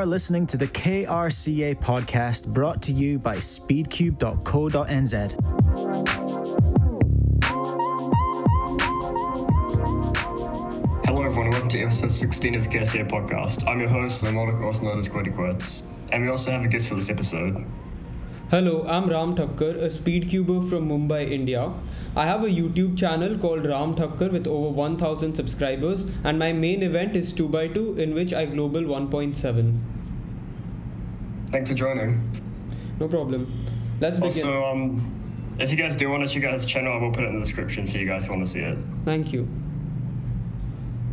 are listening to the KRCA podcast brought to you by speedcube.co.nz. Hello, everyone. Welcome to episode 16 of the KRCA podcast. I'm your host, I'm also known as Qwerty Qwertz. And we also have a guest for this episode. Hello, I'm Ram Thakkar, a speedcuber from Mumbai, India. I have a YouTube channel called Ram The Cuber with over 1000 subscribers, and my main event is 2x2 in which I global 1.7. Thanks for joining. No problem. Let's begin. Also, um, if you guys do want to check out his channel, I will put it in the description for you guys who want to see it. Thank you.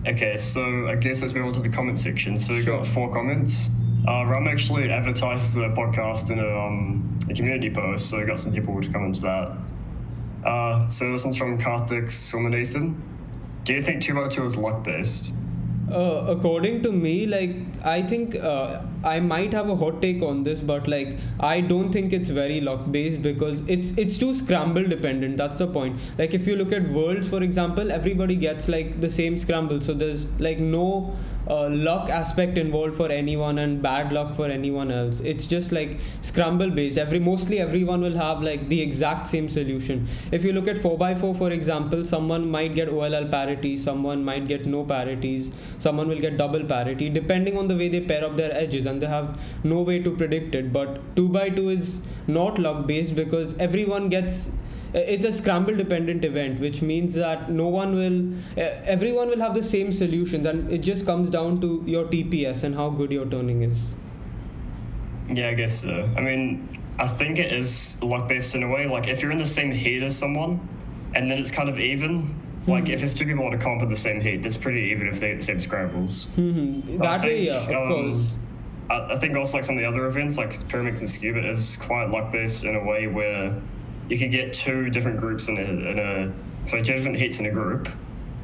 Okay, so I guess let's move on to the comment section. So we Sure. got four comments. Uh, actually advertised the podcast in a, um, a community post, so we got some people to come into that. Uh, so this one's from Karthik Somanathan. Do you think 2x2 is luck based? Uh, according to me, like I think uh, I might have a hot take on this, but like I don't think it's very luck based because it's it's too scramble dependent. That's the point. Like if you look at worlds, for example, everybody gets like the same scramble, so there's like no uh, luck aspect involved for anyone and bad luck for anyone else. It's just like scramble based. Every mostly everyone will have like the exact same solution. If you look at 4x4 for example, someone might get OLL parity, someone might get no parities, someone will get double parity depending on the way they pair up their edges and they have no way to predict it. But 2x2 is not luck based because everyone gets it's a scramble dependent event which means that no one will eh, everyone will have the same solutions and it just comes down to your tps and how good your turning is Yeah, I guess so. I mean, I think it is luck based in a way. Like, if you're in the same heat as someone, and then it's kind of even. Like, if it's two people on a comp in the same heat, that's pretty even if they get the same scrambles. hmm I that way yeah of um, course I, I think also like some of the other events, like Pyraminx and Skewb, is quite luck based in a way where you can get two different groups in a, in a so two different heats in a group,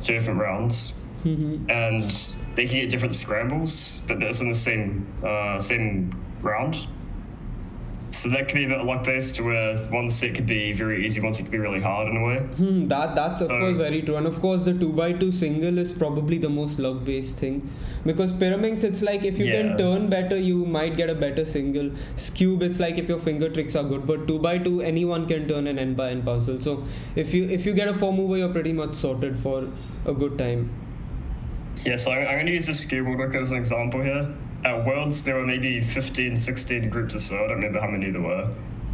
two different rounds, Mhm. and they can get different scrambles, but that's in the same uh, same round. So that could be a bit luck based, where one set could be very easy, one set could be really hard in a way. Hmm, that that's of course very true, and of course the two by two single is probably the most luck based thing, because Pyraminx it's like if you Yeah. can turn better, you might get a better single. Cube it's like if your finger tricks are good, but two by two anyone can turn an n by n puzzle. So if you if you get a four mover, you're pretty much sorted for a good time. Yeah, so I'm, I'm going to use the skill book as an example here. At Worlds, there were maybe 15, 16 groups or so. I don't remember how many there were.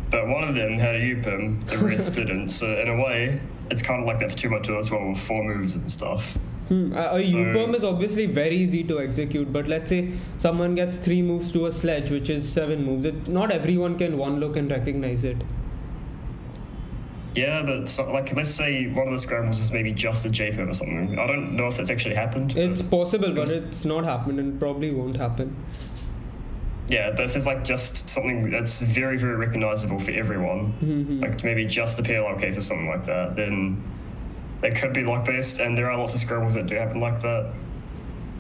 But one of them had a U-perm, the rest didn't. So, in a way, it's kind of like that for 2 by 2 as well, with four moves and stuff. Hmm. A, a So- U-perm is obviously very easy to execute, but let's say someone gets three moves to a sledge, which is seven moves. It, not everyone can one look and recognize it. Yeah, but so, like, let's say one of the scrambles is maybe just a J-perm or something. I don't know if that's actually happened. but- It's possible, but It's- not happened and probably won't happen. Yeah, but if it's like just something that's very, very recognizable for everyone, Mhm. like maybe just a PLL case or something like that, then it could be lock based, and there are lots of scrambles that do happen like that.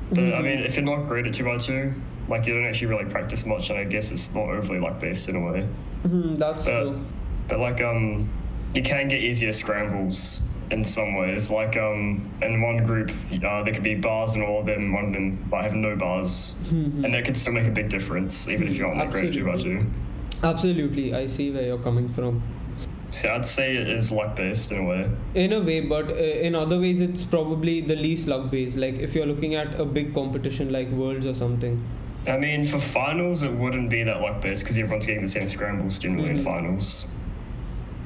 But I Mhm. mean, if you're not great at 2x2, like you don't actually really practice much, and I guess it's not overly luck based in a way. Mhm, That's But, true. but like, um, you can get easier scrambles in some ways. Like, um, in one group, uh, there could be bars in all of them, one of them might have no bars, Mhm. and that could still make a big difference, even if you aren't that great at 2x2. Absolutely, I see where you're coming from. So I'd say it is luck based in a way. In a way, but uh, in other ways, it's probably the least luck based. Like if you're looking at a big competition like Worlds or something. I mean, for finals, it wouldn't be that luck based because everyone's getting the same scrambles generally in Mhm. finals.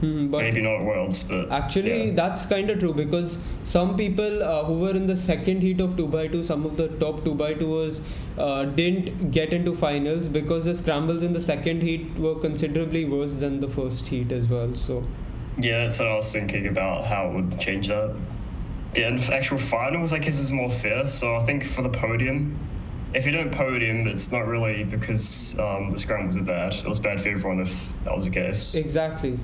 But Maybe not Worlds, but Actually, yeah. that's kind of true because some people uh, who were in the second heat of 2x2, some of the top 2x2ers uh, didn't get into finals because the scrambles in the second heat were considerably worse than the first heat as well. So, Yeah, that's what I was thinking about how it would change that. Yeah, and for actual finals, I guess is more fair. So I think for the podium, if you don't podium, it's not really because um, the scrambles are bad. It was bad for everyone if that was the case. exactly.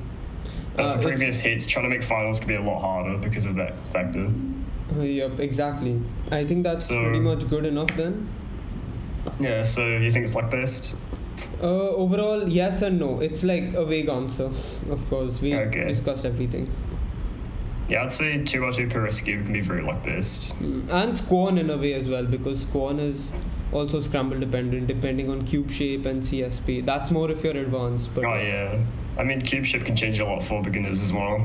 Uh, for previous hits, trying to make finals could be a lot harder because of that factor. Yep, exactly. I think that's So- pretty much good enough then. Yeah, so you think it's luck based? Uh, overall, yes and no. It's like a vague answer. Of course, we Okay. discussed everything. Yeah, I'd say 2 by 2 per rescue can be very luck based. Mm, And Squan in a way as well because Squan is also scramble dependent depending on cube shape and CSP. That's more if you're advanced. But Oh yeah. I mean, cube shape can change a lot for beginners as well.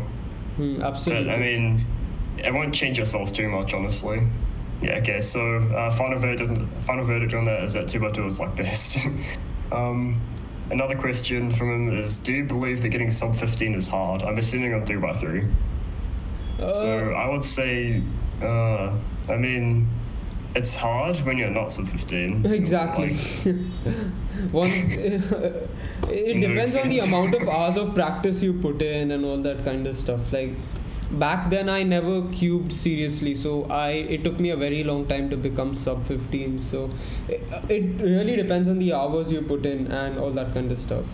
Hmm, absolutely. But I mean, it won't change your too much, honestly. Yeah. Okay. So uh, final verdict, final verdict on that is that two by two is like best. um, another question from him is: Do you believe that getting sub fifteen is hard? I'm assuming on three by three. so Uh, I would say, uh, I mean, it's hard when you're not sub fifteen. Exactly. Like, Once it depends on the amount of hours of practice you put in and all that kind of stuff. Like back then, I never cubed seriously, so I it took me a very long time to become sub 15. So it, it really depends on the hours you put in and all that kind of stuff.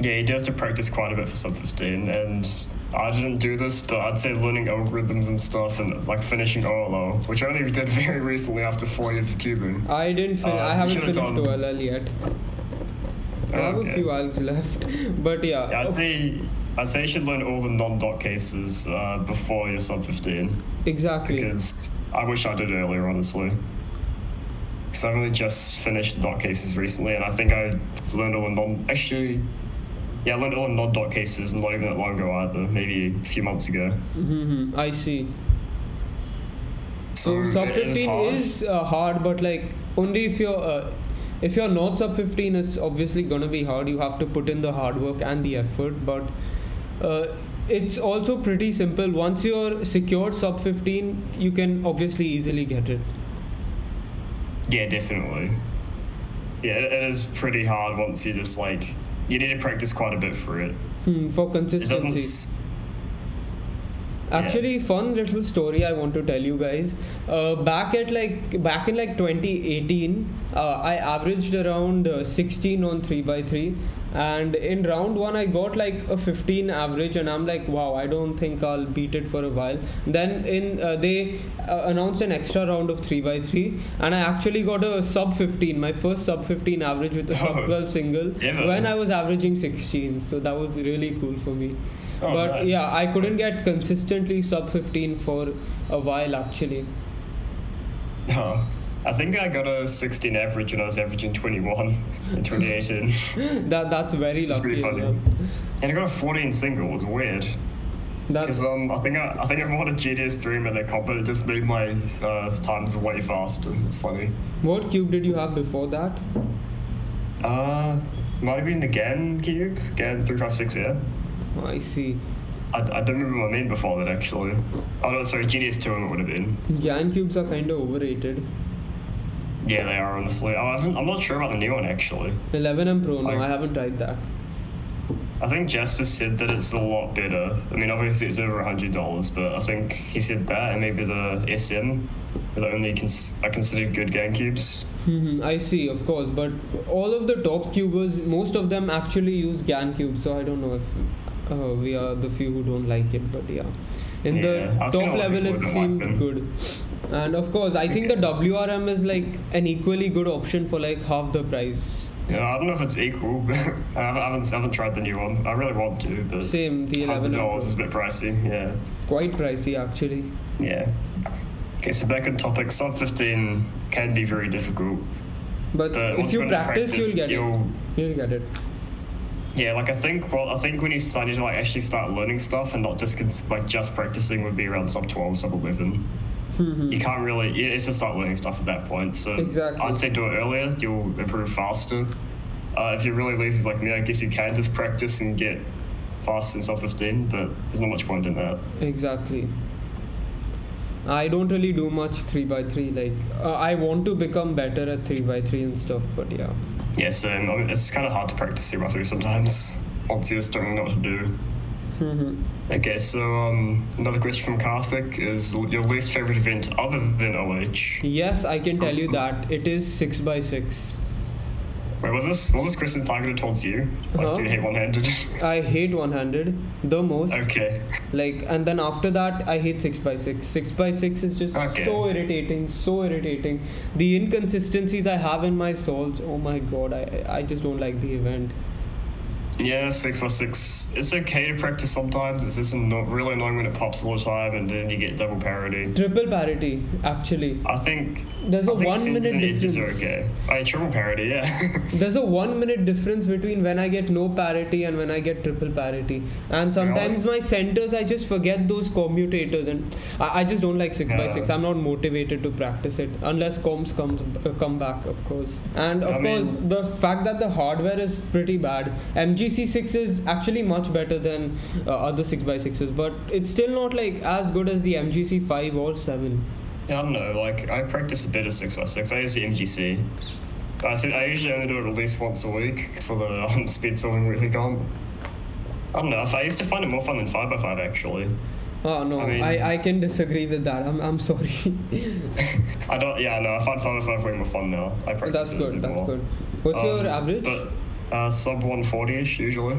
Yeah, you do have to practice quite a bit for sub 15, and I didn't do this, but I'd say learning algorithms and stuff and like finishing OLL, which I only did very recently after four years of cubing. I didn't. Fin- Uh, I haven't finished done- OLL yet. I have Okay. a few algs left, but yeah. Yeah, I'd say, I'd say you should learn all the non dot cases uh, before you're sub 15, exactly. because I wish I did earlier, honestly. Because I've only just finished dot cases recently, and I think I learned all the non. Actually, yeah, I learned all the non dot cases not even that long ago either, maybe a few months ago. hmm I see. So So sub it is 15 hard. is uh, hard, but like only if you're uh, if you're not sub 15, it's obviously gonna be hard. You have to put in the hard work and the effort, but uh, it's also pretty simple. Once you're secured sub 15, you can obviously easily get it. Yeah, definitely. Yeah, it is pretty hard once you just like you need to practice quite a bit for it. Hmm, for It doesn't. Actually, fun little story I want to tell you guys. Uh, back at like back in like 2018, uh, I averaged around uh, 16 on 3x3, and in round one I got like a 15 average, and I'm like, wow, I don't think I'll beat it for a while. Then in uh, they uh, announced an extra round of 3x3, and I actually got a sub 15, my first sub 15 average with a sub Oh, 12 single ever? when I was averaging 16. So that was really cool for me Oh, but nice. yeah i couldn't get consistently sub 15 for a while actually Oh, I think I got a 16 average when I was averaging 21 in 2018. that that's very lucky. It's pretty funny. well. And I got a 14 single. It was weird. Because um, I think I, I think I bought a GTS 3 minute comp, but it just made my uh, times way faster. It's funny. what cube did you have before that Uh, might have been the GAN cube, GAN 356, yeah. I see I, I don't remember my name before that actually. Oh no, sorry, GTS 2 it would have been. gan cubes are kind of overrated Yeah, they are honestly. I haven't, I'm not sure about the new one actually. 11m pro no Like- i haven't tried that I think Jasper said that it's a lot better. I mean, obviously it's over hundred dollars, but I think he said that and maybe the SM are the only cons- are considered good GAN cubes. Mhm, i see of course but all of the top cubers most of them actually use gan cubes so i don't know if uh, we are the few who don't like it but yeah. In Yeah, the I've top level it seemed good. And of course i think the wrm is like an equally good option for like half the price. Yeah, I don't know if it's equal, but I haven't, I haven't, tried the new one. I really want to, but same the 11 dollars is a bit pricey. Yeah, quite pricey actually. Yeah. Okay, so back on topic, sub fifteen can be very difficult. but But if you you're practice, you'll get you'll, it you'll get it Yeah, like I think, well, I think when you started to like actually start learning stuff and not just cons- like just practicing would be around sub twelve, sub eleven. You can't really. you- It's just start learning stuff at that point. So Exactly. I'd say do it earlier. You'll improve faster. Uh, if you're really lazy like me, I guess you can just practice and get fast in sub fifteen. But there's not much point in that. exactly i don't really do much 3 by 3 like uh, i want to become better at 3 by 3 and stuff but yeah I mean, it's kind of hard to practice by three sometimes once you just don't know what to do. Mhm. Okay, so um, another question from Karthik is your least favorite event other than OH. yes i can So- tell you that it is 6 by 6 Wait, was this was this question targeted towards you? Like, Huh? do you hate one-handed? i hate one-handed the most okay. like and then after that i hate 6 by 6 6 by 6 is just Okay. so irritating so irritating the inconsistencies i have in my souls oh my god i i just don't like the event Yeah, six by six. It's okay to practice sometimes. It's just not really annoying when it pops all the time, and then you get double parity. Triple parity, actually. I think There's a I think one minute edges are difference. okay. I triple parity, yeah. There's a one minute difference between when I get no parity and when I get triple parity. And sometimes my centers, I just forget those commutators, and I, I just don't like six by six. I'm not motivated to practice it unless comms comes uh, come back, of course. And of I mean- course, the fact that the hardware is pretty bad. MGC6 is actually much better than uh, other 6 by 6s but it's still not like as good as the MGC 5 or 7. Yeah, I don't know. Like I practice a bit of six by six. I use the MGC. I said I usually only do it at least once a week for the um, speed swimming really comp. I don't know. I used to find it more fun than five by five actually. Oh no, I I, mean- I, can disagree with that. I'm, I'm sorry. I don't. Yeah, no. I find five by five way more fun now. I practice that's good. That's more. good. What's your Um, average? But uh, sub one forty ish usually.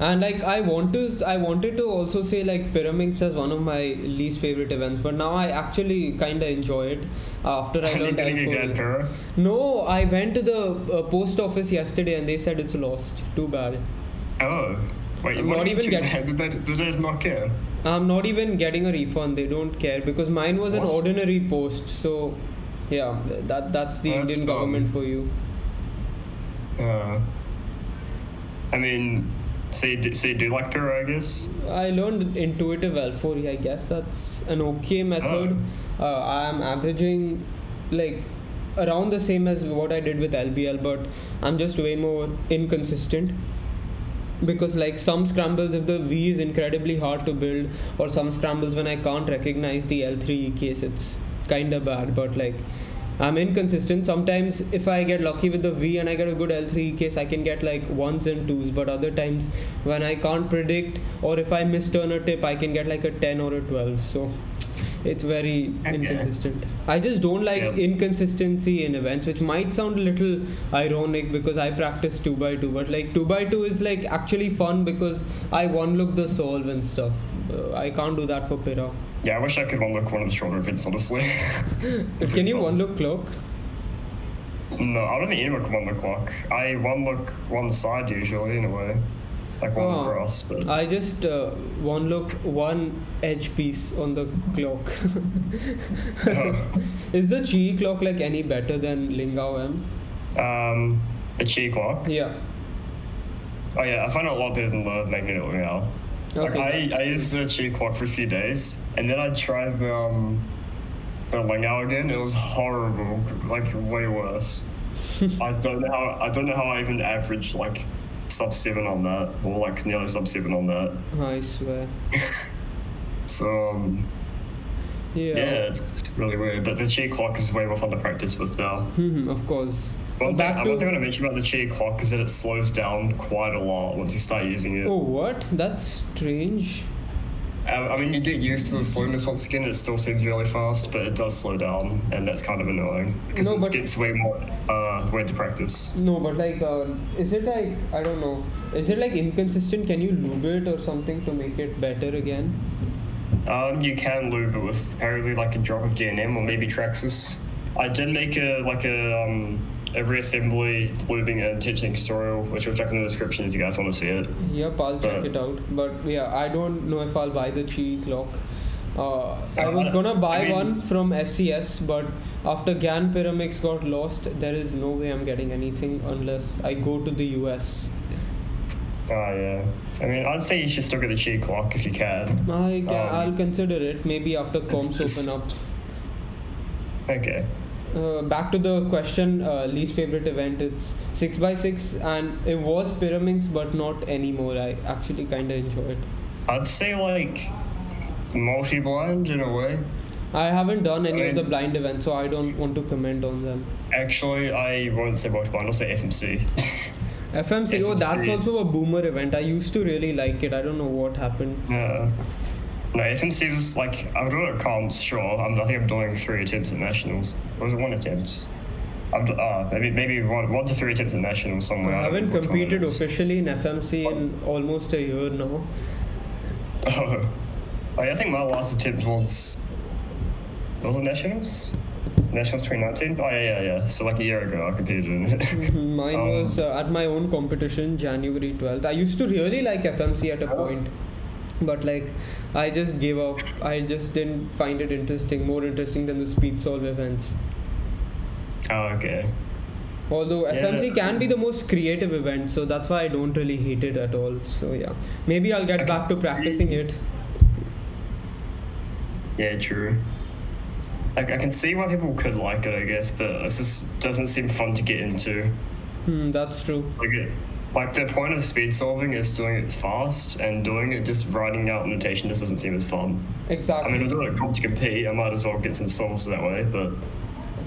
And like I want to, I wanted to also say like Pyraminx as one of my least favorite events, but now I actually kind of enjoy it after I you learned a good L4. No, I went to the uh, post office yesterday and they said it's lost. Too bad. Oh. Wait, I'm what not even getting- Did they, did they not care? I'm not even getting a refund. They don't care because mine was an ordinary post. So, yeah, that that's the That's Indian dumb. government for you. Uh, I mean, so you, do, you like para, I guess? I learned intuitive L4. I guess that's an okay method. Oh. Uh, I am averaging like around the same as what I did with LBL, but I'm just way more inconsistent. Because like some scrambles, if the V is incredibly hard to build, or some scrambles when I can't recognize the L3 case, it's kind of bad. But like I'm inconsistent. Sometimes if I get lucky with the V and I get a good L3 case, I can get like ones and twos. But other times when I can't predict or if I miss turn a tip, I can get like a 10 or a 12. So it's very Okay. inconsistent. I just don't like Yeah. inconsistency in events, which might sound a little ironic because I practice 2 by 2 but like 2 by 2 is like actually fun because I one look the solve and stuff. Uh, I can't do that for Pira. Yeah, I wish I could one look one of the shorter events, honestly. Can you one look clock? No, I don't think anyone can one look clock. I one look one side usually, in a way. Like one Oh. across, but. I just uh, one look one edge piece on the clock. Is the Chi clock like any better than Lingao M? Um, a chi clock. Yeah. Oh yeah, I find it a lot better than the magnetic now. Like Okay, I, I used the chi clock for a few days, and then I tried the um, the Lingao again. It was horrible, like way worse. I don't know how I don't know how I even averaged like sub seven on that, or like nearly sub seven on that. I swear. So um, Yeah. yeah, it's really weird. But the chi clock is way more fun to practice with now. Mhm, of course. One thing, Back one thing I to want to mention about the chi clock is that it slows down quite a lot once you start using it. oh what? That's strange. Um, I mean, you get used to the slowness once again. It still seems really fast, but it does slow down, and that's kind of annoying because No, it gets way more uh, way to practice. No, but like, uh, is it like I don't know? Is it like inconsistent? Can you lube it or something to make it better again? Um, you can lube it with apparently like a drop of DNM or maybe Traxxas. I did make a like a um, a assembly, looping, and teaching tutorial, which we'll check in the description if you guys want to see it. Yep, I'll check But- it out. But yeah, I don't know if I'll buy the Chi clock. Uh, I Uh, was gonna buy I mean- one from SCS, but after GAN Pyraminx got lost, there is no way I'm getting anything unless I go to the US. Oh yeah. I mean, I'd say you should still get the chi clock if you can. I can, Um, I'll consider it maybe after comps open up. Okay. Uh, back to the question, uh, least favorite event. It's six by six, and it was Pyraminx, but not anymore. I actually kind of enjoy it. I'd say like multi-blind in a way. I haven't done any I of the blind events, so I don't want to comment on them. Actually, I won't say multi-blind. I'll say FMC. FMC, oh, that's also a boomer event. I used to really like it. I don't know what happened. Yeah. No, FMC is like I'm doing it comps, sure. I'm, I think I'm doing three attempts at nationals. Or was it one attempt? I'm do- uh, maybe maybe one, one to three attempts at nationals somewhere. I haven't know which one it competed officially in FMC in almost a year now. Oh. Oh, I think my last attempt was was it nationals? Nationals 2019? Oh, yeah, yeah, yeah. So, like a year ago, I competed in it. Mhm, Mine Um, was uh, at my own competition, January 12th. I used to really like FMC at a Oh. point, but like I just gave up. I just didn't find it interesting, more interesting than the speed solve events. oh, okay. Although Yeah. FMC can be the most creative event, so that's why I don't really hate it at all. So yeah, maybe I'll get Okay. back to practicing it. Yeah, true. I, I can see why people could like it, I guess, but it just doesn't seem fun to get into. Hmm, that's true. Like, it, like the point of speed solving is doing it fast, and doing it just writing out notation just doesn't seem as fun. Exactly. I mean, although I comp to compete, I might as well get some solves that way, but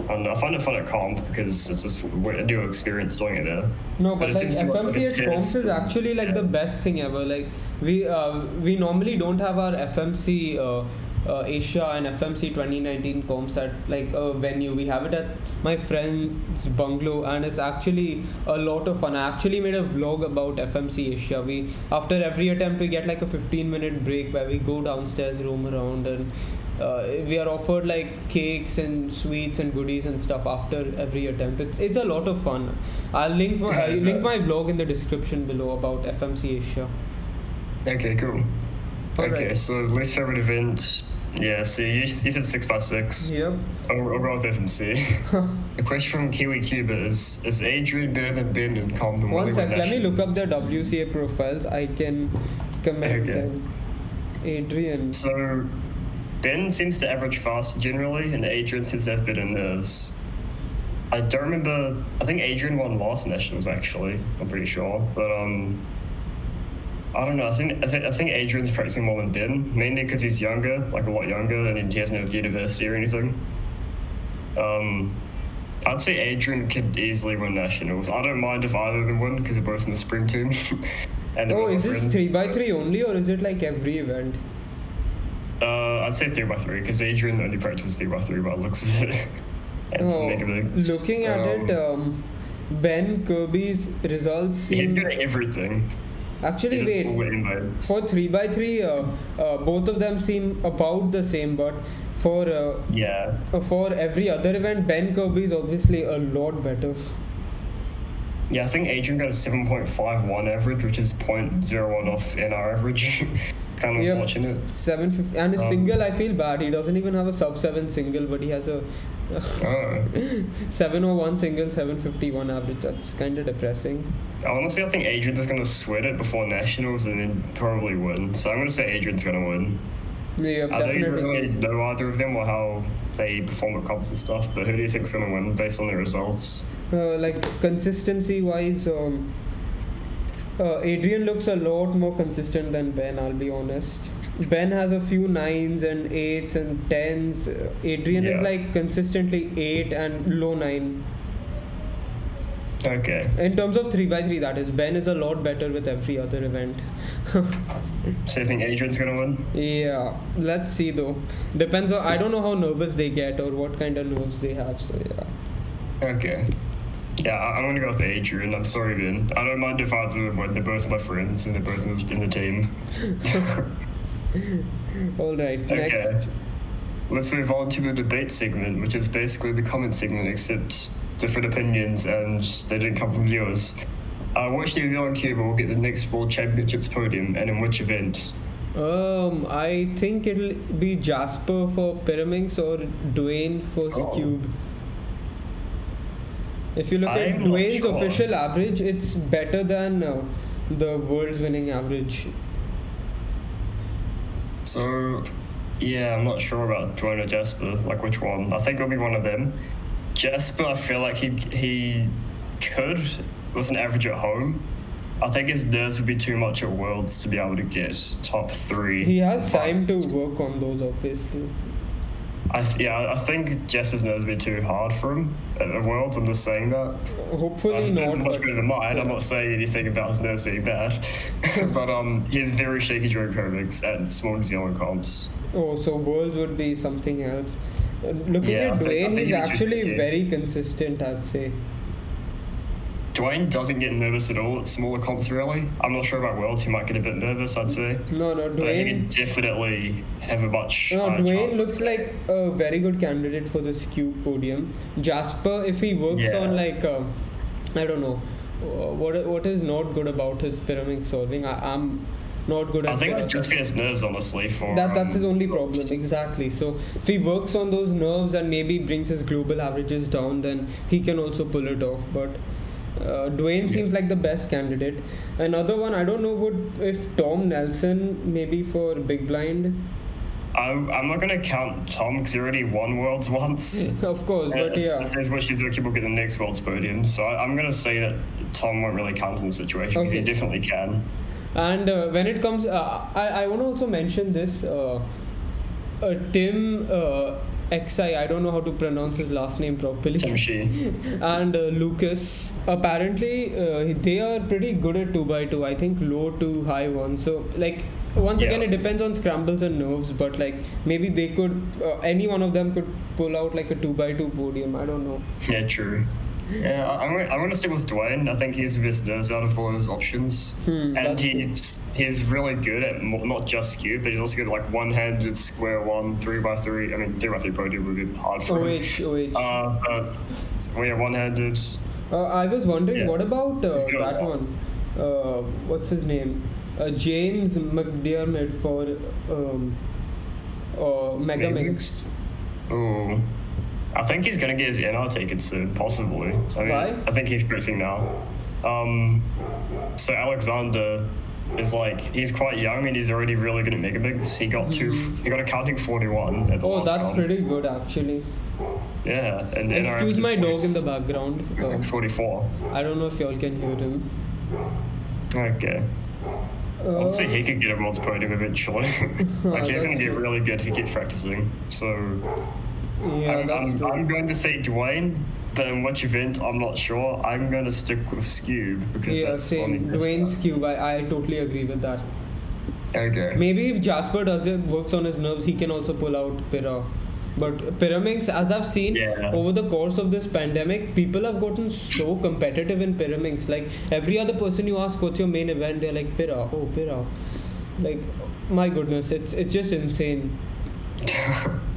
I know. I find it fun at comp because it's just a new experience doing it there. No, But but, it like to like at is actually like the best thing ever. Like we uh, we normally don't have our FMC uh, uh, Asia and FMC 2019 comps at like a venue. We have it at my friend's bungalow, and it's actually a lot of fun. I actually made a vlog about FMC Asia. We after every attempt we get like a 15 minute break where we go downstairs, roam around, and uh, we are offered like cakes and sweets and goodies and stuff after every attempt. It's it's a lot of fun. I'll link my, I'll link my vlog in the description below about FMC Asia. Okay, cool. Alright. Okay, so least favorite event. Yeah, so you, you said 6x6. Yep. I'll, I'll go with FMC. A question from Kiwi Cuber is Is Adrian better than Ben in comp and One Wally sec. Let me look up their WCA profiles. I can comment Okay. them. Adrian. So, Ben seems to average fast generally, and Adrian seems to have better nerves. I don't remember. I think Adrian won last nationals actually. I'm pretty sure, but um, I don't know. I think I think, I think Adrian's practicing more than Ben, mainly because he's younger, like a lot younger, and he hasn't had university or anything. Um, I'd say Adrian could easily win nationals. I don't mind if either of them win because they're both in the spring team. and Oh, is this friends. three by three only, or is it like every event? Uh, I'd say three by three because Adrian only practices three by three by the looks of it. and Oh, looking at it, Um, um, Ben Kirby's results he's seem good at everything. Actually He does all wait for three by three. Uh, uh, both of them seem about the same, but for uh, Yeah. uh, for every other event, Ben Kirby is obviously a lot better. Yeah, I think Adrian got a 7.51 average, which is 0.01 off in our average. kind of Yep. unfortunate. Seven fifty and his Um, single. I feel bad. He doesn't even have a sub seven single, but he has a Oh. seven oh one single, seven fifty one average. That's kind of depressing. Honestly, I think Adrian's going to sweat it before nationals and then probably win. So I'm going to say Adrian's going to win. Yeah, I don't even definitely. really know either of them or how they perform at comps and stuff, but who do you think's going to win based on the results? uh, like consistency wise um, uh, Adrian looks a lot more consistent than Ben I'll be honest. Ben has a few nines and eights and tens. Adrian is like consistently eight and low nine. Okay. in terms of 3x3 that is Ben is a lot better with every other event. So you think Adrian's to win? yeah let's see though. Depends on I don't know how nervous they get or what kind of nerves they have so yeah. Okay. Yeah, I'm gonna go with Adrian. I'm sorry, Ben. I don't mind if either of them. They're both my friends and they're both in the, in the team. all right Okay. next Let's move on to the debate segment, which is basically the comment segment, except different opinions and they didn't come from viewers. Uh, which New Zealand Cuba will get the next World Championships podium and in which event? Um, I think it'll be Jasper for Pyraminx or Dwyane for Oh. Skewb. If you look at I'm not Dwyane's sure. official average, it's better than uh, the world's winning average. So, yeah, I'm not sure about Dwyane or Jasper, like which one. I think it'll be one of them. Jasper, I feel like he he could with an average at home. I think his nerves would be too much at Worlds to be able to get top three. He has But time to work on those, obviously. I th- yeah, I think Jasper's nerves would be too hard for him at the Worlds. I'm just saying that. Uh, Hopefully his nerves not. are much better than mine. I'm not saying anything about his nerves being bad, but um, he's very shaky during Pyraminx at small New Zealand comps. Oh, so Worlds would be something else. Uh, Looking Yeah, at Dwyane, he's he would just actually very consistent, I'd say. Dwyane doesn't get nervous at all at smaller comps, really. I'm not sure about Worlds. He might get a bit nervous, I'd say. No, no, But he can Dwyane. definitely have a much. No, Dwyane chance. looks like a very good candidate for this Skewb podium. Jasper, if he works Yeah. on like, uh, I don't know, uh, what what is not good about his pyramid solving? I, I'm not good at. I think it just be his nerves, honestly. For That that's um, his only problem. Exactly. So if he works on those nerves and maybe brings his global averages down, then he can also pull it off. But uh, Dwyane seems like the best candidate. Another one, I don't know, would if Tom Nelson maybe for Big Blind. I'm, I'm not going to count Tom because he already won Worlds once. of course, but It yeah. says what she's doing will get the next Worlds podium. So I, I'm going to say that Tom won't really count in the situation because Okay. he definitely can. And uh, when it comes, uh, I, I want to also mention this. Uh, uh, Tim uh, Xi, I don't know how to pronounce his last name properly. And uh, Lucas. Apparently, uh, they are pretty good at 2x2. I think low to high one. So, like, once Yeah. again, it depends on scrambles and nerves, but like, maybe they could, uh, any one of them could pull out like a 2x2 podium. I don't know. Yeah, true. Yeah, I- I'm I'm gonna stick with Dwyane. I think he's the best nerves out of all those options, Hmm, and he's he's really good at mo- not just Skewb, but he's also good at like one-handed square one, three by three. I mean, three by three probably would be hard for him. OH, OH. Uh, but well, yeah, one-handed. Uh, I was wondering, Yeah. what about uh, He's good at that one? Uh, what's his name? Uh, James McDermott for um, uh, Megaminx. Ooh. I think he's gonna get his NR taken soon, possibly. I mean, Why? I think he's pressing now. Um, so Alexander is like he's quite young and he's already really good at Megaminx. He got two. He got a counting forty-one at the. Oh, last that's round. pretty good actually. Yeah, and Excuse is my dog in the background. It's Uh, forty-four. I don't know if y'all can hear him. Okay. Uh, I'll say he could get a world's podium eventually. like he's gonna get really good if he keeps practicing. So yeah, I'm, I'm. I'm going to say Dwyane, but in which event I'm not sure. I'm going to stick with Skewb because yeah, that's same. only this Dwyane's guy. cube. I, I totally agree with that. Okay. Maybe if Jasper does it, works on his nerves, he can also pull out Pira. But Pyraminx, as I've seen Yeah. over the course of this pandemic, people have gotten so competitive in Pyraminx. Like every other person you ask, what's your main event? They're like Pira. Oh, Pira. Like, my goodness, it's it's just insane.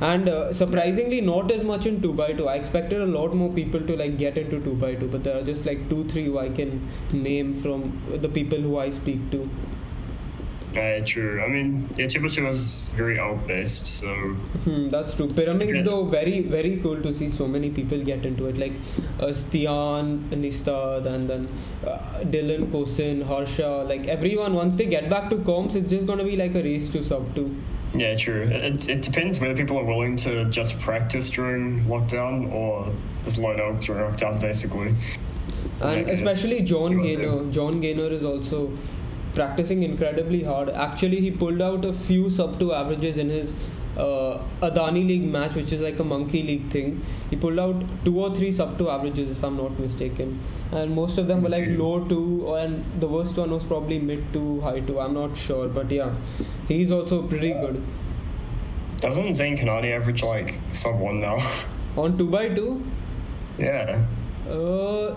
And uh, surprisingly, not as much in 2x2. I expected a lot more people to like get into 2x2, but there are just like two, three who I can name from the people who I speak to. Uh, true. I mean, yeah, Two is very alg based, so Hmm, that's true. Pyraminx, Okay. though, very very cool to see so many people get into it. Like uh, Stian, Nistad, and then uh, Dylan, Kosin, Harsha. Like everyone, once they get back to comps, it's just gonna be like a race to sub two. Yeah, true. It, it, depends whether people are willing to just practice during lockdown or just load out during lockdown, basically. And especially John Gaynor. John Gaynor is also practicing incredibly hard. Actually, he pulled out a few sub two averages in his uh, Adani League match, which is like a monkey league thing. He pulled out two or three sub two averages, if I'm not mistaken, and most of them were like low two, and the worst one was probably mid two, high two. I'm not sure, but yeah, he's also pretty good. Doesn't Zayn Khanani average like sub one now? On two by two, yeah. Uh,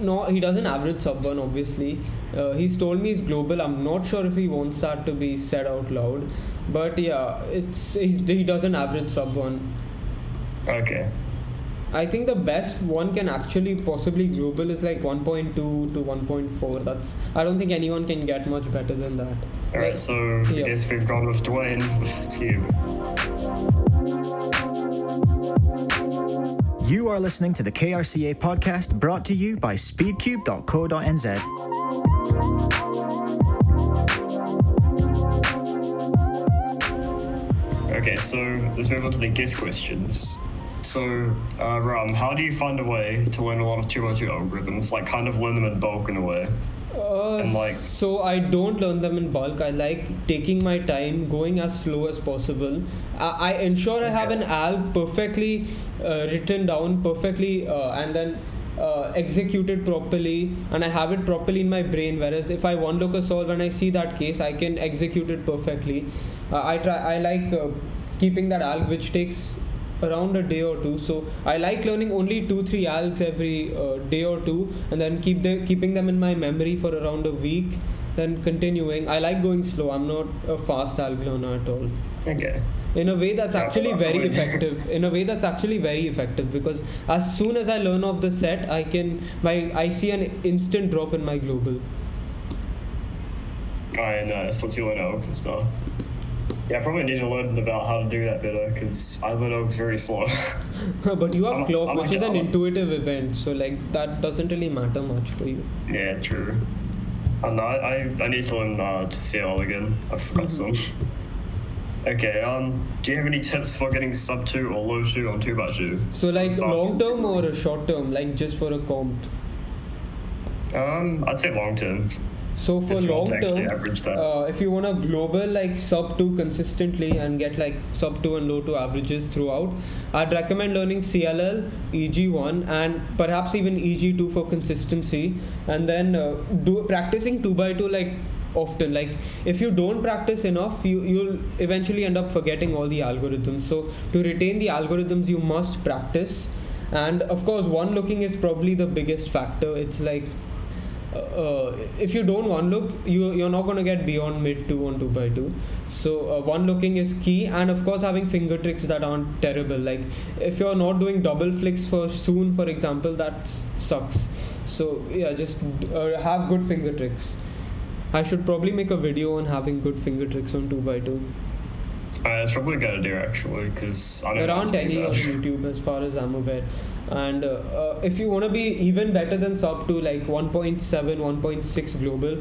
no, he doesn't average sub one. Obviously, uh, he's told me he's global. I'm not sure if he wants that to be said out loud, but yeah, it's he's, he doesn't average sub one. Okay. I think the best one can actually possibly global is like 1.2 to 1.4. That's I don't think anyone can get much better than that. All right, Like, so I guess we've gone with Dwyane with Skewb. You are listening to the KRCA podcast brought to you by speedcube.co.nz. Okay, so let's move on to the guess questions. So, uh, Ram, how do you find a way to learn a lot of 202 algorithms? Like, kind of learn them in bulk in a way. Uh, And, like- so I don't learn them in bulk. I like taking my time, going as slow as possible. I, I ensure I have an Okay. alg perfectly uh, written down, perfectly, uh, and then uh, executed properly, and I have it properly in my brain. Whereas if I one look a solve and I see that case, I can execute it perfectly. Uh, I try. I like uh, keeping that alg, which takes around a day or two. So I like learning only two three algs every uh, day or two, and then keep them keeping them in my memory for around a week. Then continuing. I like going slow. I'm not a fast alg learner at all. Okay. In a way that's actually very effective. In a way that's actually very effective because as soon as I learn off the set, I can my I see an instant drop in my global. I know, that's what's you learn and stuff. Yeah, I probably need to learn about how to do that better because I learn algs very slow. but you have clock, which is an intuitive event, so like that doesn't really matter much for you. yeah, true. I know, I, I, I need to learn uh, to CL again. I forgot some. Okay, um, do you have any tips for getting sub 2 or low 2 on 2 by 2 So like long term or a short term, like just for a comp. Um, I'd say long term. So for long term, uh, if you want a global like sub two consistently and get like sub two and low two averages throughout, I'd recommend learning CLL, EG1, and perhaps even EG2 for consistency, and then uh, do practicing two by two like often. Like if you don't practice enough, you you'll eventually end up forgetting all the algorithms. So to retain the algorithms, you must practice. And of course, one looking is probably the biggest factor. It's like uh, if you don't one look you you're not going to get beyond mid 2 on 2 by 2 so uh, one looking is key and of course having finger tricks that aren't terrible. Like if you're not doing double flicks for soon for example that sucks. So yeah just uh, have good finger tricks. I should probably make a video on having good finger tricks on 2 by 2 Uh, it's probably a good idea actually because I there aren't any on. YouTube as far as I'm aware. And uh, if you want to be even better than sub to like 1.7, 1.6 global,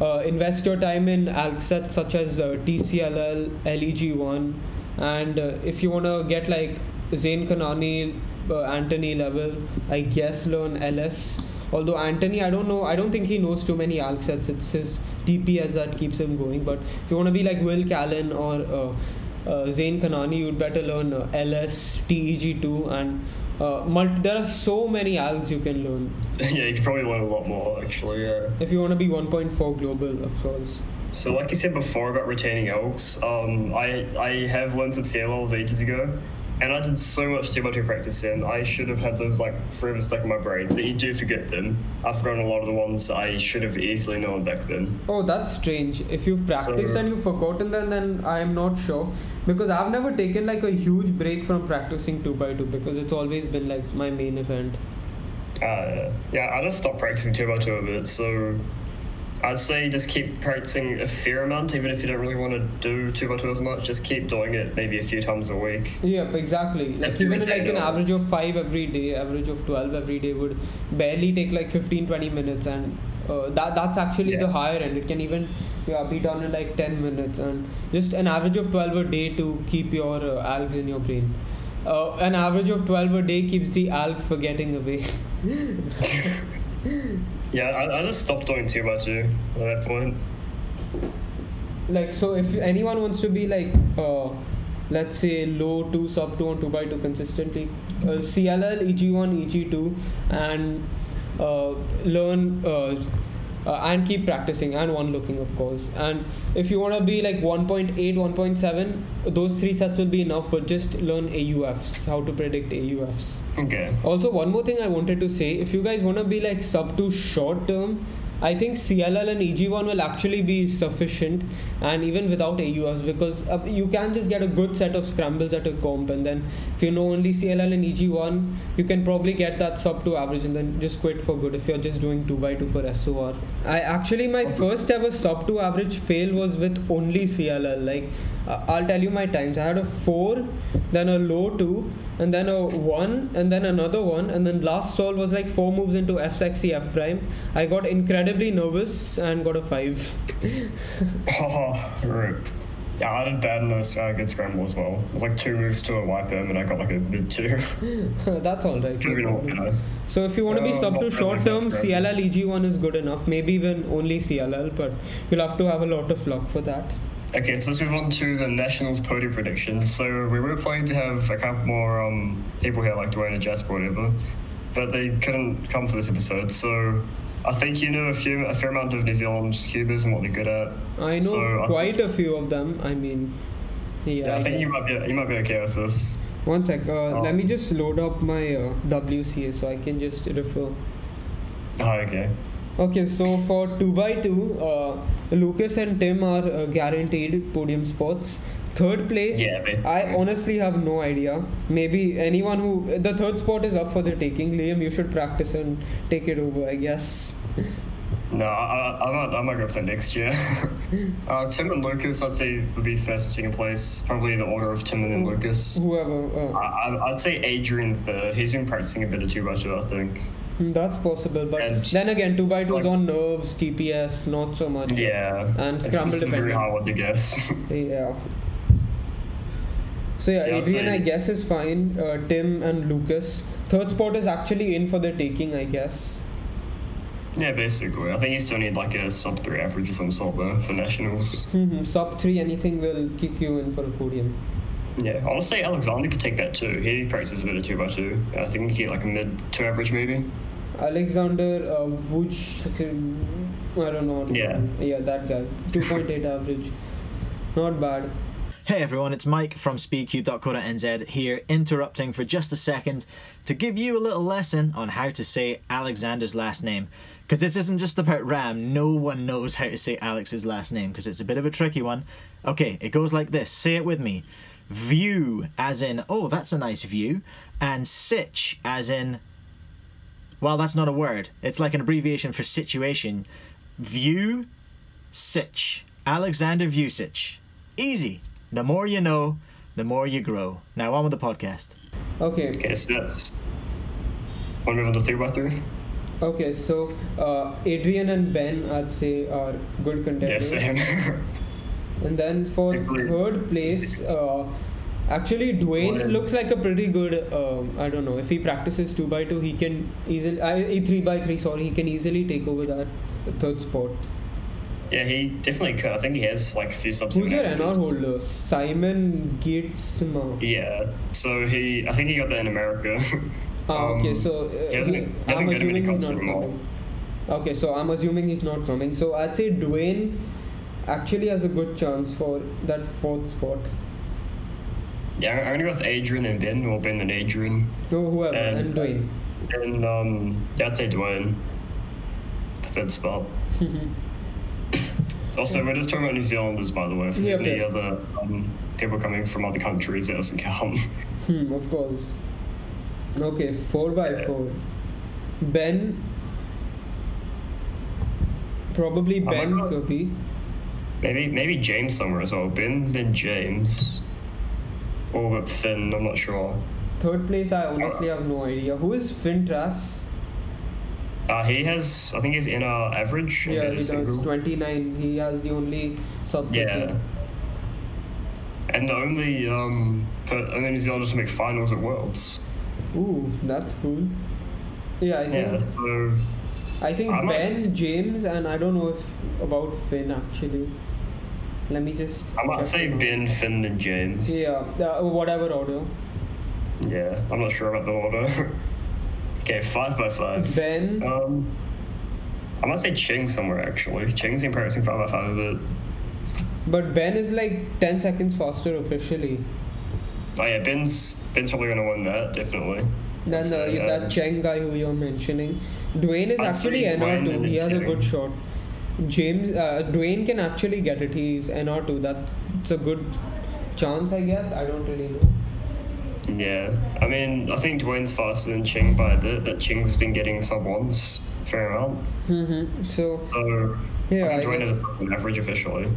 uh, invest your time in alg sets such as uh, TCLL, LEG1, and uh, if you want to get like Zayn Khanani, uh, Anthony level, I guess learn LS. Although Anthony, I don't know, I don't think he knows too many alg sets. It's his tps that keeps him going. But if you want to be like Will Callan or uh, Zayn Khanani, you'd better learn LS, TEG2, and uh, multi- there are so many algs you can learn. yeah, you could probably learn a lot more actually. Yeah. If you want to be 1.4 global, of course. So, like you said before about retaining algs, um, I I have learned some CLLs ages ago, and I did so much too much practice in. I should have had those like forever stuck in my brain, but you do forget them. I've forgotten a lot of the ones I should have easily known back then. Oh, that's strange. If you've practiced So- and you've forgotten them, then I am not sure. Because I've never taken like a huge break from practicing 2 by 2 because it's always been like my main event. Uh, yeah, I just stopped practicing two by two a bit, so I'd say just keep practicing a fair amount, even if you don't really want to do two by two as much. Just keep doing it maybe a few times a week. Yep, exactly. Let's Like even like an average of 5 every day, average of 12 every day would barely take like 15 20 minutes and uh, that that's actually Yeah. the higher end. It can even yeah, be done in like 10 minutes and just an average of 12 a day to keep your uh, algs in your brain. Uh, an average of 12 a day keeps the alg forgetting away. Yeah, I, I just stopped doing two by two at that point. like so if anyone wants to be like uh, let's say low 2 sub 2 on 2 by 2 consistently uh, cll eg1 eg2 and uh, learn uh, and keep practicing and one looking of course and if you want to be like 1.8 1.7 those three sets will be enough but just learn aufs how to predict aufs Okay. also, one more thing I wanted to say if you guys want to be like sub to short term, I think CLL and EG1 will actually be sufficient and even without AUFs because uh, you can just get a good set of scrambles at a comp and then if you know only CLL and EG1, you can probably get that sub to average and then just quit for good if you're just doing 2 by 2 for SOR. I actually, my first ever sub to average fail was with only CLL. Like, uh, I'll tell you my times. I had a 4, then a low 2, and then a 1, and then another 1, and then last solve was like 4 moves into F sexy F prime. I got incredibly nervous and got a 5. Oh, rip. Yeah, I did bad in this uh, good scramble as well. It was like two moves to a Y-perm, and I got like a mid two. That's alright. Should have been a. So if you want to be Uh, sub to short term. CLL EG1 is good enough. Maybe even only CLL, but you'll have to have a lot of luck for that. Okay, so let's move on to the Nationals podium predictions. So we were planning to have a couple more um, people here, like Dwyane and Jasper, or whatever, but they couldn't come for this episode. So I think you know a few, a fair amount of New Zealand's cubers and what they're good at. I know So, I quite a few of them. I mean, yeah. Yeah, I think guess. you might be you might be okay with this. One sec. Uh, Oh. Let me just load up my uh, WCA so I can just refer. Oh, okay. Okay, so for 2 by 2 uh, Lucas and Tim are uh, guaranteed podium spots. Third place, Yeah, basically. I honestly have no idea. Maybe anyone who. The third spot is up for the taking. Liam, you should practice and take it over, I guess. No, I, I, I'm not. I'm not going for next year. uh, Tim and Lucas, I'd say would be first and second place. Probably the order of Tim and then Lucas. Whoever. I, Uh, I- I'd say Adrian third. He's been practicing a bit of two by two, I think. Hmm, that's possible, but And- then again, 2x2 like- is on nerves, TPS, not so much. Yeah. And it's scramble a very hard to guess. Yeah. So yeah, So Adrian I guess is fine. Uh, Tim and Lucas. Third spot is actually in for the taking, I guess. yeah, basically. I think you still need like a sub three average or some sort though for nationals. Mhm, Sub three, anything will kick you in for a podium. Yeah, say Alexander could take that too. He practices a bit of two by two. I think he like a mid two average maybe. Alexander uh, Vuj, I don't know. Yeah. Yeah, that guy. 2.8 average. Not bad. Hey everyone, it's Mike from speedcube.co.nz here, interrupting for just a second to give you a little lesson on how to say Alexander's last name. Because this isn't just about Ram, no one knows how to say Alex's last name because it's a bit of a tricky one. Okay, it goes like this say it with me view, as in, oh, that's a nice view, and sitch, as in, well, that's not a word, it's like an abbreviation for situation. View, sitch. Alexander Vucic. Easy. The more you know, the more you grow. Now on with the podcast. Okay. Okay, so that's. Want to move on to three by three? Okay, so uh, Adrian and Ben, I'd say, are good Yeah, contenders. same. And then for third place, uh, actually Dwyane looks like a pretty good. Um, I don't know if he practices two by two, he can easily. Uh, three by three. Sorry, he can easily take over that third spot. yeah, he definitely could. I think he has like a few subs. Who's your NR holder? Simon Gatesma. Yeah, so he. I think he got that in America. Ah, okay, Um, so uh, he hasn't, he- hasn't I'm got many comps anymore. Okay, so I'm assuming he's not coming. So I'd say Dwyane actually has a good chance for that fourth spot. Yeah, I'm gonna go with Adrian and Ben, or Ben and Adrian. No, whoever, And- and Dwyane. And um, yeah, I'd say Dwyane. Third spot. also, we're just talking about New Zealanders, by the way. If there's Yep, any other um, people coming from other countries, that doesn't count. Hmm, of course. Okay, 4 by 4 Ben. Probably Ben God. could be. maybe maybe James somewhere as well. Ben, then James. Or but Finn, I'm not sure. Third place, I honestly have no idea. Who is Finn Trass? Uh, he has, I think he's NR average. Yeah, he a does. 29. He has the only sub 30. Yeah. And the only um, per, only New Zealander to make finals at Worlds. Ooh, that's cool. Yeah, I think Yeah, so I think I'm not- Ben, James, and I don't know if about Finn actually. Let me just. I might check say. Ben, Finn, and James. Yeah, uh, whatever order. Yeah, I'm not sure about the order. okay, five by five. Ben, Um, I might say Ching somewhere actually. Ching's been practicing five by five a bit. but Ben is like 10 seconds faster officially. Oh yeah, Ben's Ben's probably gonna win that definitely. than So, uh, that Cheng guy who you're mentioning. Dwyane is I'd actually Dwyane NR2. He has a good shot. James, uh, Dwyane can actually get it. He's NR2. That's a good chance, I guess. I don't really know. Yeah, I mean, I think Dwyane's faster than Ching by a bit, but Ching's been getting sub ones fair amount. Mm-hmm. So, So Yeah, I think Dwyane guess- is an average officially.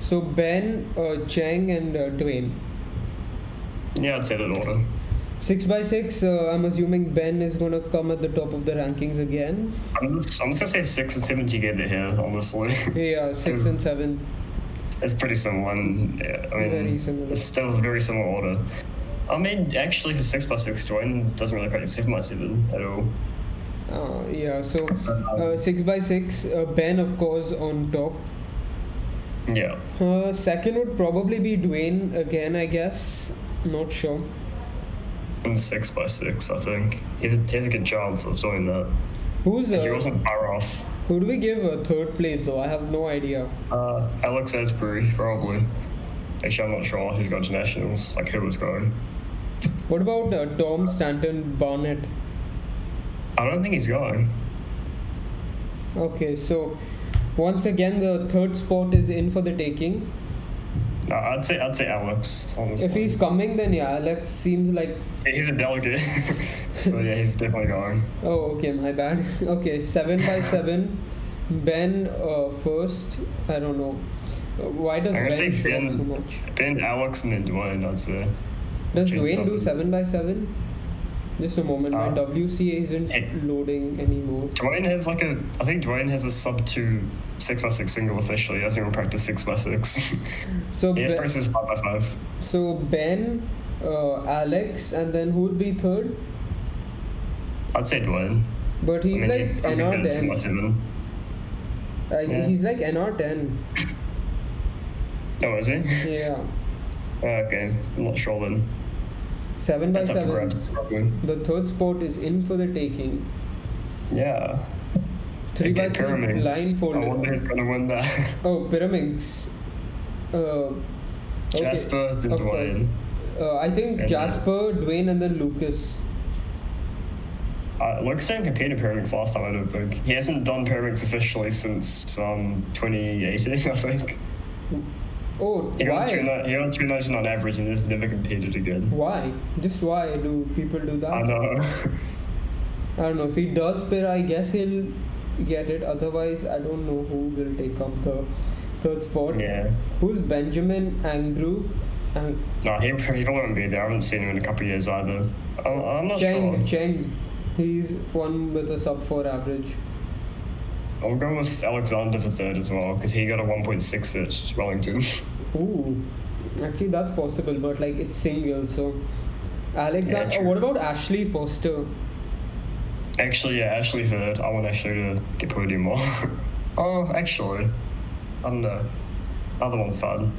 so Ben, uh, Cheng, and uh, Dwyane. Yeah, I'd say that order. Six by six. Uh, I'm assuming Ben is gonna come at the top of the rankings again. I'm just, I'm just gonna say six and seven together here, honestly. Yeah, six and seven. it's pretty similar. And, yeah, I mean, Very similar. it's still very similar order. I mean, actually, for six by six, Dwyane doesn't really practice seven by seven at all. Uh, yeah. So uh, six by six. Uh, ben, of course, on top. Yeah. Uh, second would probably be Dwyane again, I guess. Not sure. And six by six, I think. He has, he has a good chance of doing that. Who's He uh, also bar off. who do we give a third place though? I have no idea. Uh, Alex Asbury, probably. Actually, I'm not sure who's going to nationals, like who was going. What about uh, Tom Stanton Barnett? I don't think he's going. Okay, so once again the third spot is in for the taking. No, I'd say I'd say Alex. Honestly. If he's coming, then yeah, Alex seems like. Yeah, he's a delegate, so yeah, he's definitely going. Oh, okay, my bad. okay, seven by seven. Ben uh, first. I don't know. Uh, Why does I'm gonna say Ben Ben- so much? Ben, Alex, and then Dwyane. I'd say. Does Change Dwyane do seven by seven? Just a moment. My Uh, WCA isn't loading anymore. Dwyane has like a. I think Dwyane has a sub two six by six single officially. He hasn't even practiced six by six. So Ben, practiced five by five. so Ben, uh, Alex, and then who would be third? I'd say Dwyane. But he's I mean, like he's probably good six by NR10. seven. Uh, Yeah. He's like NR10. Oh, is he? Yeah. Oh, okay, I'm not sure then. Seven by That's seven. The third spot is in for the taking. Yeah. Three by Okay, three pyramids. I wonder blindfolded. who's gonna win that. Oh, Pyraminx. Uh, okay, Jasper, then of. Dwyane. Uh, I think And then- Jasper, Dwyane, and then Lucas. Uh, Lucas didn't compete in Pyraminx last time, I don't think. He hasn't done Pyraminx officially since um, 2018, I think. Oh, He got, why? ni- he got 219 on average and has never competed again. Why? Just why do people do that? I know. I don't know. If he does Pyra, I guess he'll get it. Otherwise, I don't know who will take up the third spot. yeah. Who's Benjamin Andrew? No, he, he won't be there. I haven't seen him in a couple of years either. I'm, I'm not Cheng, sure. Cheng. He's one with a sub 4 average. I'll go with Alexander for third as well, because he got a 1.6 at Wellington. Ooh. Actually, that's possible, but like it's single, so. Alexander. Yeah, oh, what about Ashley Foster? Actually, yeah, Ashley third. I want Ashley to get podium more. oh, actually, I don't know. Other one's fun.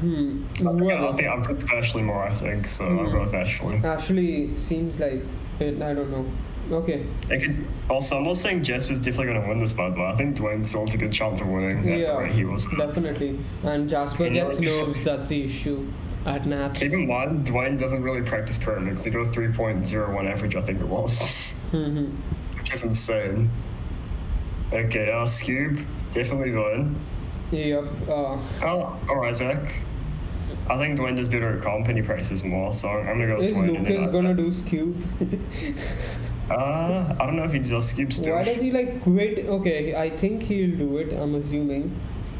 Hmm. I think, Who I think I'm with Ashley more, I think, so I'll Hmm. go with Ashley. Ashley seems like it. I don't know. Okay. Could, also, I'm not saying Jasper's definitely going to win this fight, but I think Dwyane still has a good chance of winning Yeah, he was. definitely. And Jasper gets nerves. That's the issue at in mind, Dwyane doesn't really practice Pyraminx. He got a 3.01 average, I think it was, Mhm. which is insane. Okay, uh, Skewb, definitely Dwyane. Yep. Uh, Oh, or Isaac. I think Dwyane does better at comp and he practices more, so I'm gonna go with is Dwyane. and then Lucas gonna do Skewb? Uh, I don't know if he does Skewb still. Why does he like quit? Okay, I think he'll do it. I'm assuming.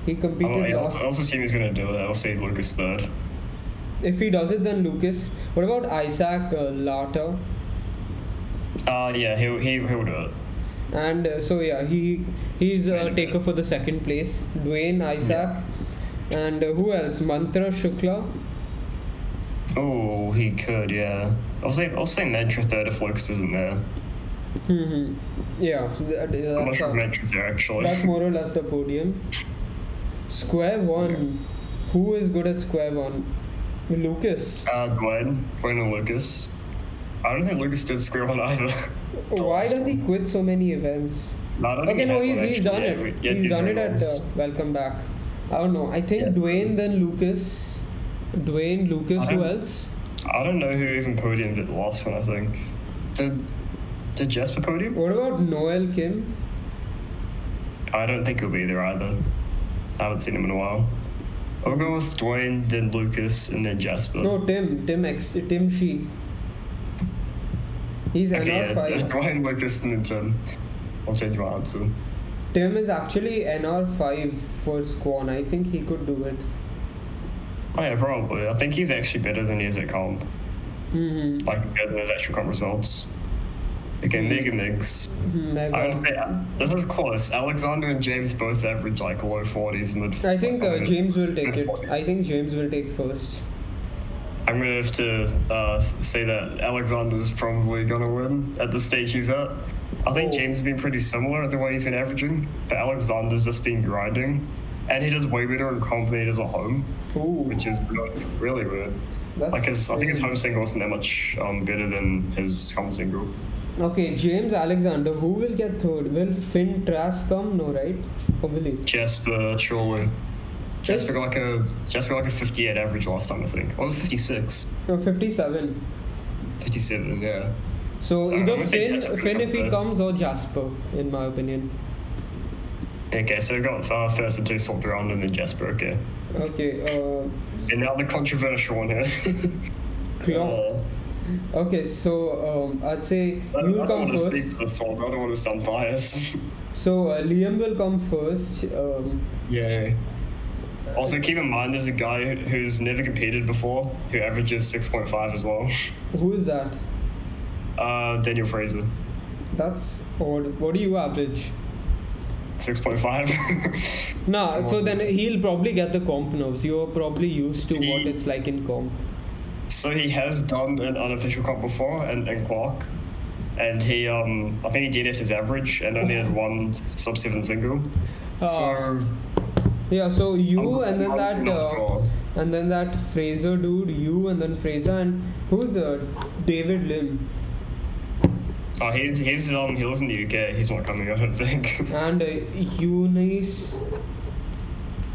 He Oh, competed I last. also, I also assume he's gonna do it. I'll say Lucas third. If he does it, then Lucas. What about Isaac uh, Latta? Uh, yeah, he'll, he, he'll do it. And uh, so yeah, he he's a Very taker for the second place. Dwyane Isaac, and uh, who else? Mantra Shukla. Oh, he could, yeah. I'll say I'll say Mantra third if Lucas isn't there. hmm Yeah, that, I'm not that's, sure uh, there actually. that's more or less the podium. Square one. Who is good at square one? Lucas. Uh, Dwyane, Dwyane and Lucas. I don't think Lucas did square one either. Why does he quit so many events? no, I don't think Okay, he no, he's, he's done it. yeah, he's done it at uh. Welcome Back. I don't know. I think Yes. Dwyane, then Lucas. Dwyane, Lucas, who else? I don't know who even podiumed at the last one. I think did did Jasper podium? What about Noel Kim? I don't think he'll be there either. I haven't seen him in a while. I'll go with Dwyane, then Lucas, and then Jasper. No, Tim. Tim X. Tim She. He's okay, yeah, NR5. Dwyane, Lucas, and then Tim. I'll change my answer. Tim is actually NR5 for Squan. I think he could do it. Oh yeah, probably. I think he's actually better than he is at comp. hmm Like better than his actual comp results. Okay, Megaminx. Mega. I would say this is close. Alexander and James both average like low forties, mid. I think uh, James will take it. I think James will take first. I'm gonna have to uh, say that Alexander's probably gonna win at the stage he's at. I think Oh. James has been pretty similar at the way he's been averaging, but Alexander's just been grinding, and he does way better in comp than he does at home, Ooh, which is really, really weird. that's Like his, I think his home single isn't that much um, better than his comp single. Okay, James Alexander. Who will get third? Will Finn Trask come? No, right? Or will he? Jasper, surely. Jasper got like a Jasper got like a 58 average last time, I think. Or 56. No, 57. 57, yeah. So, So either Finn, Finn if he comes comes, or Jasper, in my opinion. Okay, so we got uh, first and two swapped around and then Jasper, okay. Okay, uh, And now the controversial one here. Clock. Uh, Okay, so um, I'd say I, you'll I don't come want to first. speak this one. I don't want to sound biased. So uh, Liam will come first. Um, yeah. Also, keep in mind there's a guy who's never competed before who averages 6.5 as well. who is that? Uh, Daniel Fraser. That's odd. What do you average? 6.5. Nah, So so then he'll probably get the comp nerves. You're probably used to what it's like in comp. So he has done an unofficial comp before and, and Clark. And he, um, I think he DNF'd his average and only had one sub 7 single. Uh, so. yeah, so you I'm- and then I'm that uh, and then that Fraser dude, you and then Fraser and who's uh, David Lim Oh, he's, he's, um, he lives in the UK. He's not coming, I don't think. and uh, Eunice.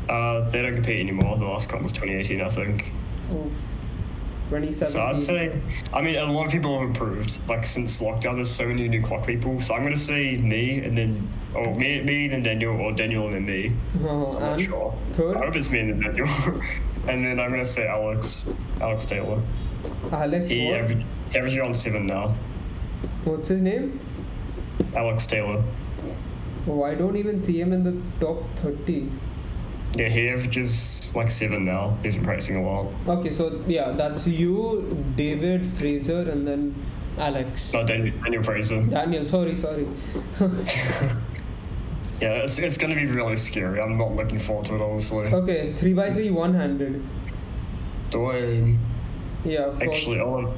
Uh, they don't compete anymore. The last comp was 2018, I think. Of 2017. So I'd say, I mean, a lot of people have improved. Like since lockdown, there's so many new clock people. So I'm gonna say me, and then or me, me, then Daniel, or Daniel and then me. Uh, I'm not sure. third? I hope it's me and then Daniel. and then I'm gonna say Alex, Alex Taylor. Alex. He he averages on seven now. What's his name? Alex Taylor. Oh, I don't even see him in the top 30. Yeah, he averages like seven now. He's been practicing a while. Okay, so yeah, that's you, David, Fraser, and then Alex. No, Daniel, Daniel Fraser. Daniel, sorry, sorry. Yeah, it's, it's gonna be really scary. I'm not looking forward to it, honestly. okay, 3 by 3 one handed. Dwyane. Yeah, of Actually, course. Oliver,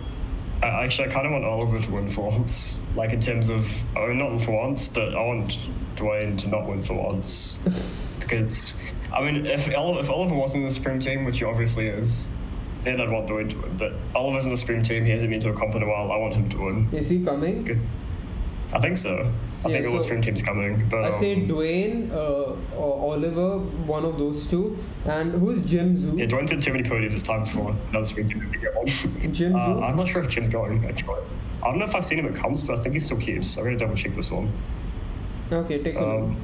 uh, actually, I kind of want Oliver to win for once. Like in terms of, I mean, not for once, but I want Dwyane to not win for once. because, I mean, if Oliver, if Oliver wasn't in the Supreme team, which he obviously is, then I'd want Dwyane to win. But Oliver's in the Supreme team. He hasn't been to a comp in a while. I want him to win. Is he coming? I think so. I Yeah, think all the so- Supreme team's coming. But I'd say um, Dwyane, uh, or Oliver, one of those two. And who's Jim Zoo? yeah, Dwyane's had too many podiums this time before another Supreme team to get one. Jim Uh, Zoo? I'm not sure if Jim's going, actually. I don't know if I've seen him at comps, but I think he still keeps. I'm going to double check this one. Okay, take a look. Um,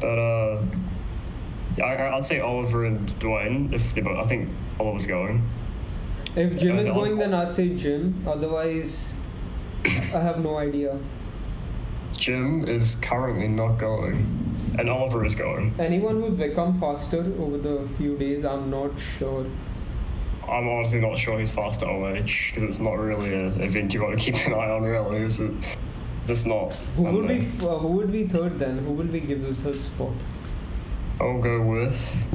but, uh, I, I'd say Oliver and Dwyane, if they both, I think Oliver's going. If Jim is going, then? I'd say Jim. Otherwise, I have no idea. Jim is currently not going, and Oliver is going. Anyone who's become faster over the few days, I'm not sure. I'm honestly not sure who's faster OH, because it's not really an event you want to keep an eye on, really, is it? Just not. Who would be uh, who would be third then? Who will we give the third spot? I'll go with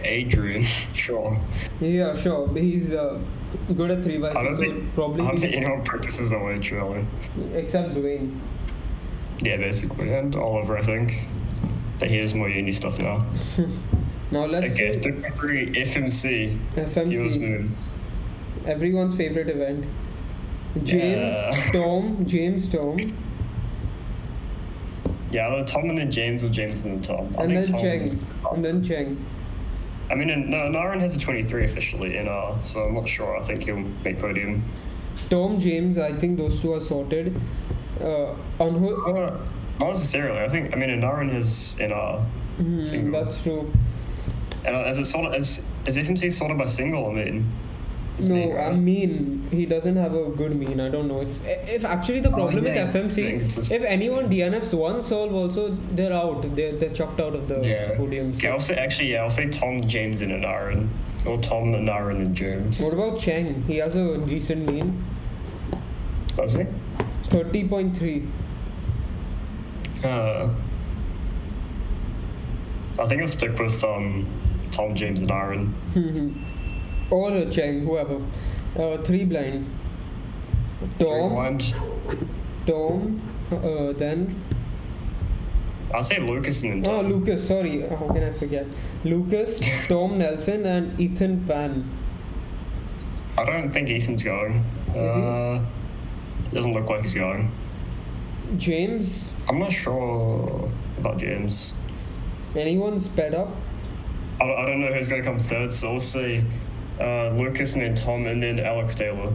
Adrian, sure. Yeah, sure. He's uh, good at three by three, so think, probably I don't think anyone practices OH, really. except Dwyane. Yeah, basically, and Oliver, I think. But he has more uni stuff now. Now let's Okay, 33 FMC. FMC. moves. Everyone's favorite event. James, Yeah. Tom, James, Tom, Yeah, either Tom and then James or James and then Tom. I and then Tom Cheng, and then Cheng. I mean, no, Naren has a 23 officially NR, so I'm not sure. I think he'll make podium. Tom, James. I think those two are sorted. Uh, on who? Uh, not necessarily. I think, I mean, Naren has NR. Single. that's true. And uh, is it sorted, is, is FMC sorted by single? I mean, No, I mean he doesn't have a good mean. I don't know if if actually the Oh, problem yeah, with FMC, if anyone DNFs one solve also they're out. They're they're chucked out of the Yeah. podium. Okay, I'll say, actually, yeah, I'll say Tom, James, and Naren. Or Tom, Naren, and James. What about Cheng? He has a decent mean, Does he? thirty point three. Uh, I think I'll stick with um, Tom, James, and Naren. Or Cheng, whoever. Uh, three blind. Tom, Rewind. Tom, uh, then I'll say Lucas and then oh Lucas. Sorry, how can I forget? Lucas, Tom Nelson, and Ethan Pan. I don't think Ethan's going. he? Uh, doesn't look like he's going. James, I'm not sure about James. anyone sped up? I, I don't know who's going to come third, so we'll see. Uh, Lucas, and then Tom, and then Alex Taylor,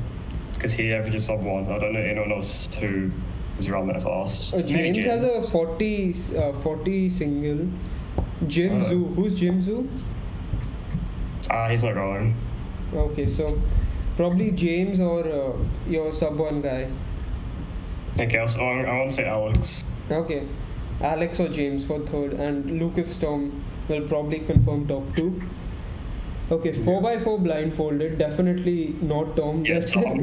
because he averages sub one. I don't know anyone else who is around that fast. Uh, Maybe James has a 40, uh, 40 single. Jim Oh. Zoo. Who's Jim Zoo? Ah, he's not rolling. Okay, so probably James or uh, your sub one guy. Okay, I'll, oh, I want to say Alex. Okay, Alex or James for third, and Lucas Tom will probably confirm top two. Okay, four by four blindfolded. Definitely not Tom. Yeah, That's Tom.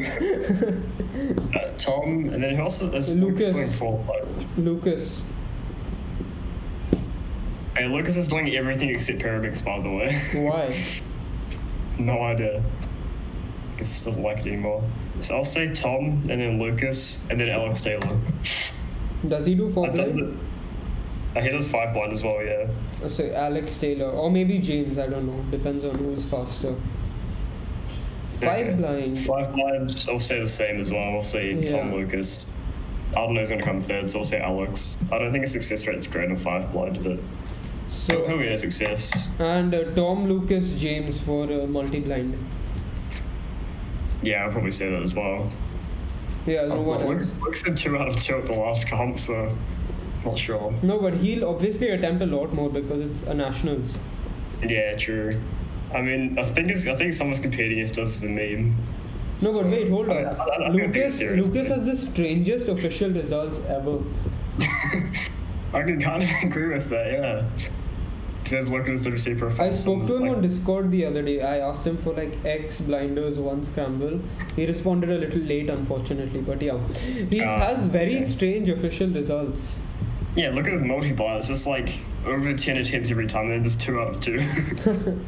uh, Tom, and then who else is Lucas. Lucas doing four? Like, Lucas. Hey, Lucas is doing everything except Pyraminx, by the way. Why? no idea. Guess doesn't like it anymore. So I'll say Tom, and then Lucas, and then Alex Taylor. Does he do four I don't blind? know. Uh, he does five blind as well, yeah. Uh, So Alex Taylor or maybe James. I don't know. Depends on who's faster. Five Okay. blind. Five blind, I'll say the same as well. I'll say Tom Lucas. I don't know who's going to come third, so I'll say Alex. I don't think his success rate's great on five blind, but So get a success. and uh, Tom, Lucas, James for uh, multi-blind. Yeah, I'll probably say that as well. Yeah, no Oh, one Luke- else. Luke's in two out of two at the last comp, so not sure. No, but he'll obviously attempt a lot more because it's a nationals. Yeah, true. I mean, I think it's, I think someone's competing against us as a meme. No, but wait, hold on. I- I don't Lucas. Lucas has the strangest official results ever. I can kind of agree with that. Yeah. There's Lucas to receive profile. I spoke to him like, on Discord the other day. I asked him for like X blinders one scramble. He responded a little late, unfortunately, but yeah, he Ah, has very okay. strange official results. Yeah, look at his multi-blind. It's just like over 10 attempts every time, then just two out of two.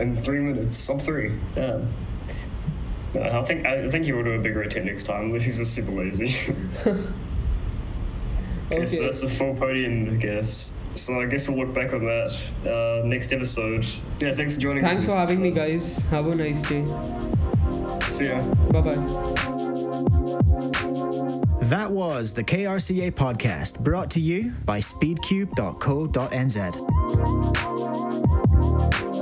In three minutes, sub three. Yeah. Yeah, I think I think he will do a bigger attempt next time, unless he's just super lazy. Okay, so that's the full podium, I guess. So I guess we'll look back on that uh, next episode. Yeah, thanks for joining. us Thanks for having me, guys. Have a nice day. See ya. Bye bye. That was the KRCA podcast brought to you by speedcube.co.nz.